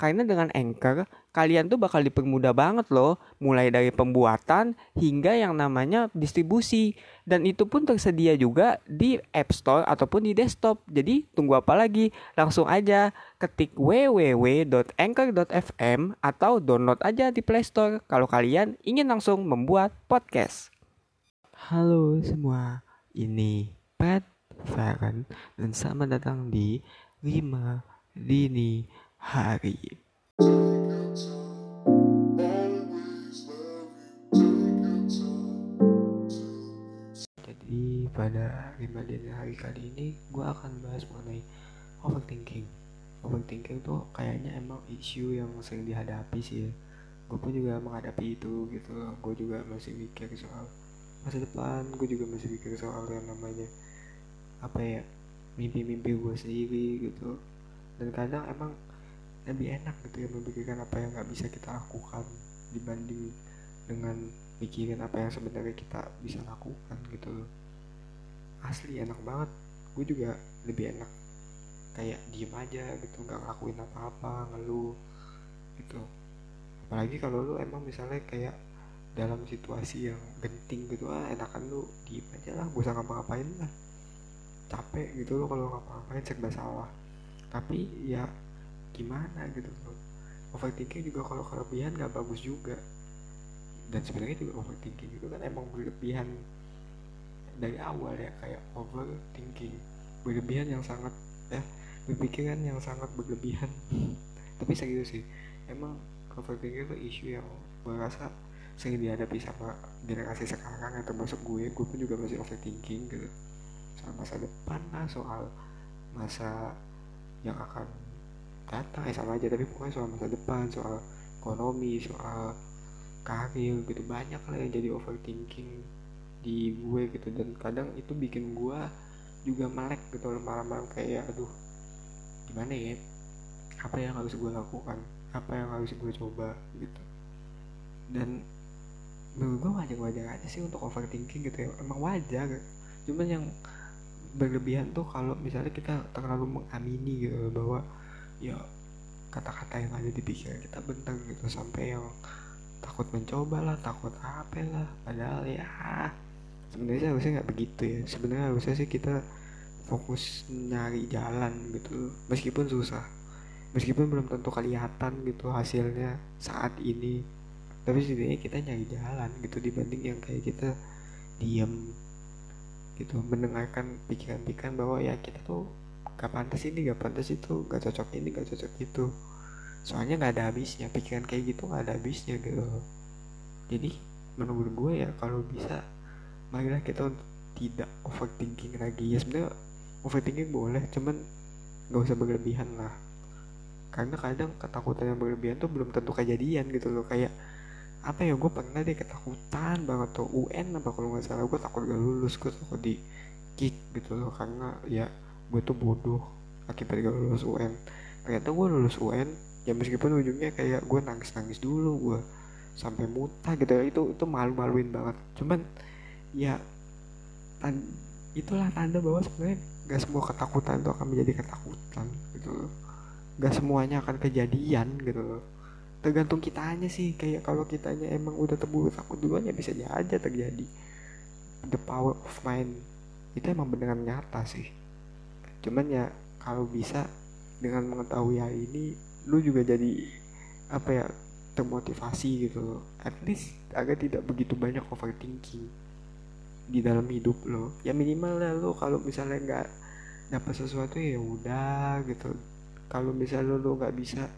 Karena dengan Anchor, kalian tuh bakal dipermudah banget loh, mulai dari pembuatan hingga yang namanya distribusi. Dan itu pun tersedia juga di App Store ataupun di desktop. Jadi tunggu apa lagi? Langsung aja ketik www.anchor.fm atau download aja di Play Store kalau kalian ingin langsung membuat podcast. Halo semua, ini Pat Farhan dan selamat datang di 5 Dini Hari. Jadi pada 5 Dini Hari kali ini gue akan bahas mengenai overthinking. Overthinking tuh kayaknya emang isu yang sering dihadapi sih ya. Gue pun juga menghadapi itu gitu. Gue juga masih mikir soal masa depan. Gue juga masih mikir soal yang namanya apa ya mimpi-mimpi gue sendiri gitu dan kadang emang lebih enak gitu ya memikirkan apa yang nggak bisa kita lakukan dibanding dengan mikirin apa yang sebenarnya kita bisa lakukan gitu asli enak banget. Gue juga lebih enak kayak diem aja gitu nggak ngelakuin apa-apa ngeluh gitu. Apalagi kalau lu emang misalnya kayak dalam situasi yang genting gitu ah enakan lu diem aja lah gue usah ngapa-ngapain lah. Capek gitu loh kalau ngapa-ngapain serba salah. Tapi ya gimana gitu. Loh overthinking juga kalau kelebihan nggak bagus juga. Dan sebenarnya juga overthinking itu kan emang berlebihan dari awal ya kayak overthinking. Berlebihan yang sangat ya berpikiran yang sangat berlebihan. Tapi serius sih emang overthinking itu isu yang gue rasa sering dihadapi sama generasi sekarang yang termasuk gue gue pun juga masih overthinking gitu. Soal masa depan lah soal masa yang akan datang ya sama aja tapi pokoknya soal masa depan soal ekonomi soal karir gitu. Banyak lah yang jadi overthinking di gue gitu. Dan kadang itu bikin gue juga melek gitu. Malam-malam kayak aduh gimana ya? Apa yang harus gue lakukan? Apa yang harus gue coba gitu. Dan menurut gue wajar-wajar aja sih untuk overthinking gitu ya. Emang wajar. Cuman yang berlebihan tuh kalau misalnya kita terlalu mengamini gitu bahwa ya kata-kata yang ada di pikiran kita bener gitu. Sampai yang takut mencoba lah takut apa lah padahal ya sebenarnya harusnya nggak begitu ya. Sebenarnya harusnya sih kita fokus nyari jalan gitu. Meskipun susah meskipun belum tentu kelihatan gitu hasilnya saat ini tapi setidaknya kita nyari jalan gitu dibanding yang kayak kita diam gitu mendengarkan pikiran-pikiran bahwa ya kita tuh gak pantas ini gak pantas itu. Gak cocok ini gak cocok itu. Soalnya nggak ada habisnya. Pikiran kayak gitu nggak ada habisnya gitu jadi menurut gue ya kalau bisa marilah kita tidak overthinking lagi. Ya sebenarnya overthinking boleh cuman nggak usah berlebihan lah. Karena kadang ketakutan yang berlebihan tuh belum tentu kejadian gitu loh. Kayak apa ya gue pernah deh ketakutan banget tuh. UN apa kalau nggak salah. Gue takut gak lulus gue takut di kick gitu loh. Karena ya gue tuh bodoh. Akibat gak lulus UN ternyata gue lulus UN ya meskipun ujungnya kayak gue nangis nangis dulu gue sampai muntah gitu. Itu itu malu maluin banget. Cuman ya tan itulah tanda bahwa sebenarnya gak semua ketakutan itu akan menjadi ketakutan gitu loh. Gak semuanya akan kejadian gitu loh. Tergantung kitanya sih. Kayak kalau kitanya emang udah terburu takut duluan ya bisa aja terjadi. The power of mind. Itu emang beneran nyata sih cuman ya kalau bisa dengan mengetahui hal ini lu juga jadi apa ya termotivasi gitu at least agar tidak begitu banyak overthinking di dalam hidup lo. Ya minimal lah lo kalau misalnya nggak dapat sesuatu ya udah gitu. Kalau misalnya lo nggak bisa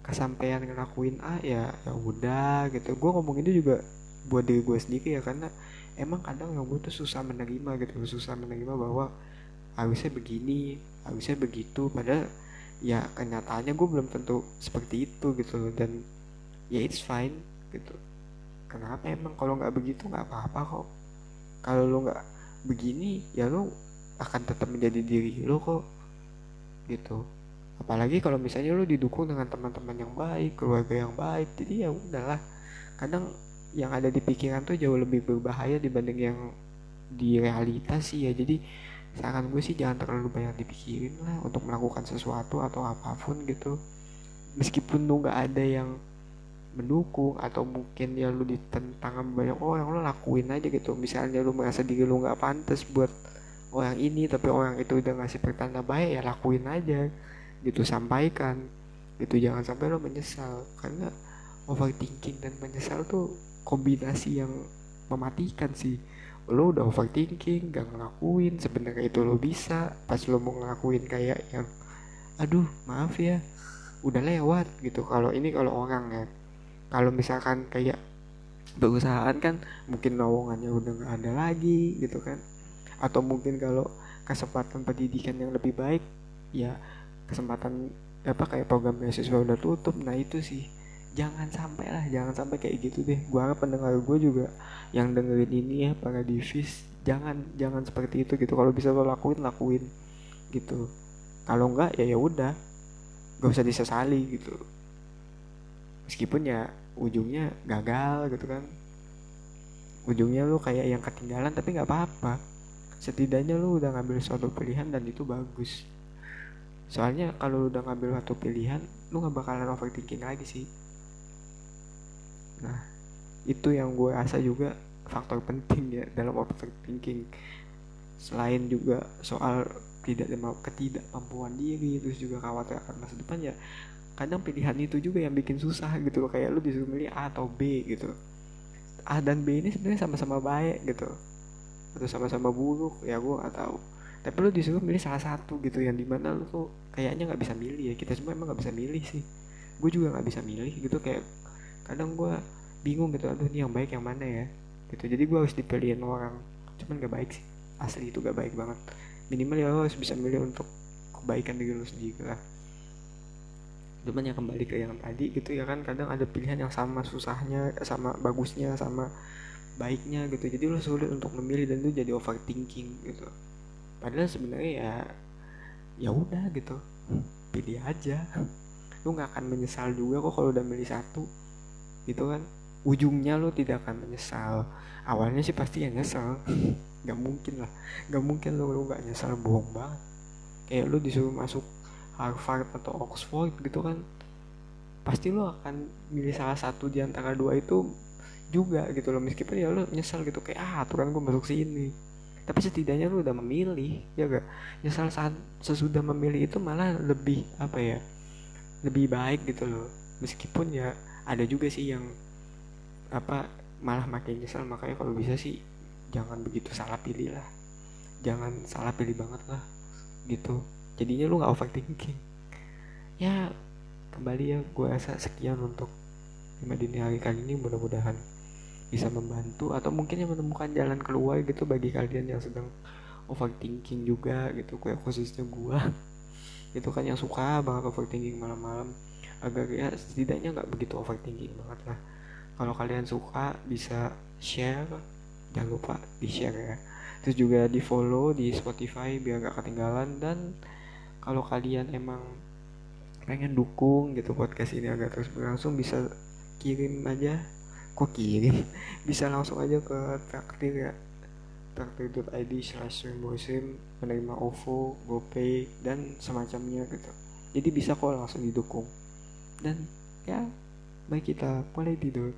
kesampaian ngelakuin A ya ya udah gitu. Gue ngomong ini juga buat diri gue sendiri ya karena emang kadang yang gue tuh susah menerima gitu susah menerima bahwa harusnya begini harusnya begitu. Padahal ya kenyataannya gue belum tentu seperti itu gitu dan ya it's fine gitu. Kenapa emang kalau nggak begitu nggak apa-apa kok? Kalau lo nggak begini ya lo akan tetap menjadi diri lo kok gitu. Apalagi kalau misalnya lu didukung dengan teman-teman yang baik keluarga yang baik jadi ya udahlah kadang yang ada di pikiran tuh jauh lebih berbahaya dibanding yang di realitas sih ya. Jadi saran gue sih jangan terlalu banyak dipikirin lah untuk melakukan sesuatu atau apa pun gitu. Meskipun lu nggak ada yang mendukung atau mungkin ya lu ditentang banyak orang lu lakuin aja gitu. Misalnya lu merasa diri lu nggak pantas buat orang ini tapi orang itu udah ngasih pertanda baik ya lakuin aja gitu sampaikan gitu. Jangan sampai lo menyesal karena overthinking dan menyesal tuh kombinasi yang mematikan sih lo udah overthinking gak ngelakuin sebenarnya itu lo bisa. Pas lo mau ngelakuin kayak yang aduh maaf ya udah lewat gitu. Kalau ini kalau orang ya kalau misalkan kayak perusahaan kan mungkin lowongannya udah nggak ada lagi gitu kan. Atau mungkin kalau kesempatan pendidikan yang lebih baik ya kesempatan apa kayak program beasiswa udah tutup. Nah itu sih jangan sampai lah jangan sampai kayak gitu deh. Gua harap pendengar gue juga yang dengerin ini ya para divis jangan jangan seperti itu gitu. Kalau bisa lo lakuin lakuin gitu. Kalau enggak ya ya udah. Gak usah disesali gitu. Meskipun ya ujungnya gagal gitu kan. Ujungnya lu kayak yang ketinggalan tapi nggak apa-apa. Setidaknya lu udah ngambil suatu pilihan dan itu bagus. Soalnya kalau udah ngambil satu pilihan lu nggak bakalan overthinking lagi sih nah itu yang gue rasa juga faktor penting ya dalam overthinking. Selain juga soal tidak ketidakmampuan diri terus juga khawatir akan masa depan ya kadang pilihan itu juga yang bikin susah gitu loh. Kayak lu disuruh milih A atau B gitu. A dan B ini sebenarnya sama-sama baik gitu. Atau sama-sama buruk ya gue gak tahu. Tapi lu disuruh milih salah satu gitu yang di mana lu tuh kayaknya nggak bisa milih ya. Kita semua emang nggak bisa milih sih. Gue juga nggak bisa milih gitu kayak kadang gue bingung gitu aduh ini yang baik yang mana ya? Gitu. Jadi gue harus dipilihin orang. Cuman gak baik sih. Asli itu gak baik banget. Minimal ya lo harus bisa milih untuk kebaikan diri lo sendiri lah. Cuman yang kembali ke yang tadi gitu ya kan kadang ada pilihan yang sama susahnya sama bagusnya sama baiknya gitu. Jadi lo sulit untuk memilih dan itu jadi overthinking gitu. Padahal sebenarnya ya ya udah gitu. Pilih aja. Lu nggak akan menyesal juga kok kalau udah milih satu gitu kan. Ujungnya lo tidak akan menyesal. Awalnya sih pasti ya nyesal nggak mungkin lah. Nggak mungkin lo lo nggak nyesal bohong banget. Kayak lo disuruh masuk Harvard atau Oxford gitu kan pasti lo akan milih salah satu di antara dua itu juga gitu loh. Meskipun ya lo nyesal gitu kayak ah aturan gue masuk sini. Tapi setidaknya lo udah memilih ya gak nyesal saat sesudah memilih itu malah lebih apa ya lebih baik gitu loh. Meskipun ya ada juga sih yang apa malah makin nyesal makanya kalau bisa sih jangan begitu salah pilih lah. Jangan salah pilih banget lah gitu. Jadinya lu nggak overthinking. Ya kembali ya gue rasa sekian untuk lima dini hari kali ini. Mudah-mudahan bisa membantu atau mungkin yang menemukan jalan keluar gitu bagi kalian yang sedang overthinking juga gitu. Kayak khususnya gue itu kan yang suka banget overthinking malam-malam agar ya setidaknya nggak begitu overthinking banget lah. Kalau kalian suka bisa share. Jangan lupa di share ya. Terus juga di follow di Spotify biar gak ketinggalan. Dan kalau kalian emang pengen dukung gitu podcast ini agak terus berlangsung bisa kirim aja. Kok kirim? Bisa langsung aja ke traktir ya. Traktir.id slash musim menerima OVO, GoPay dan semacamnya gitu. Jadi bisa kok langsung didukung dan ya baik kita mulai tidur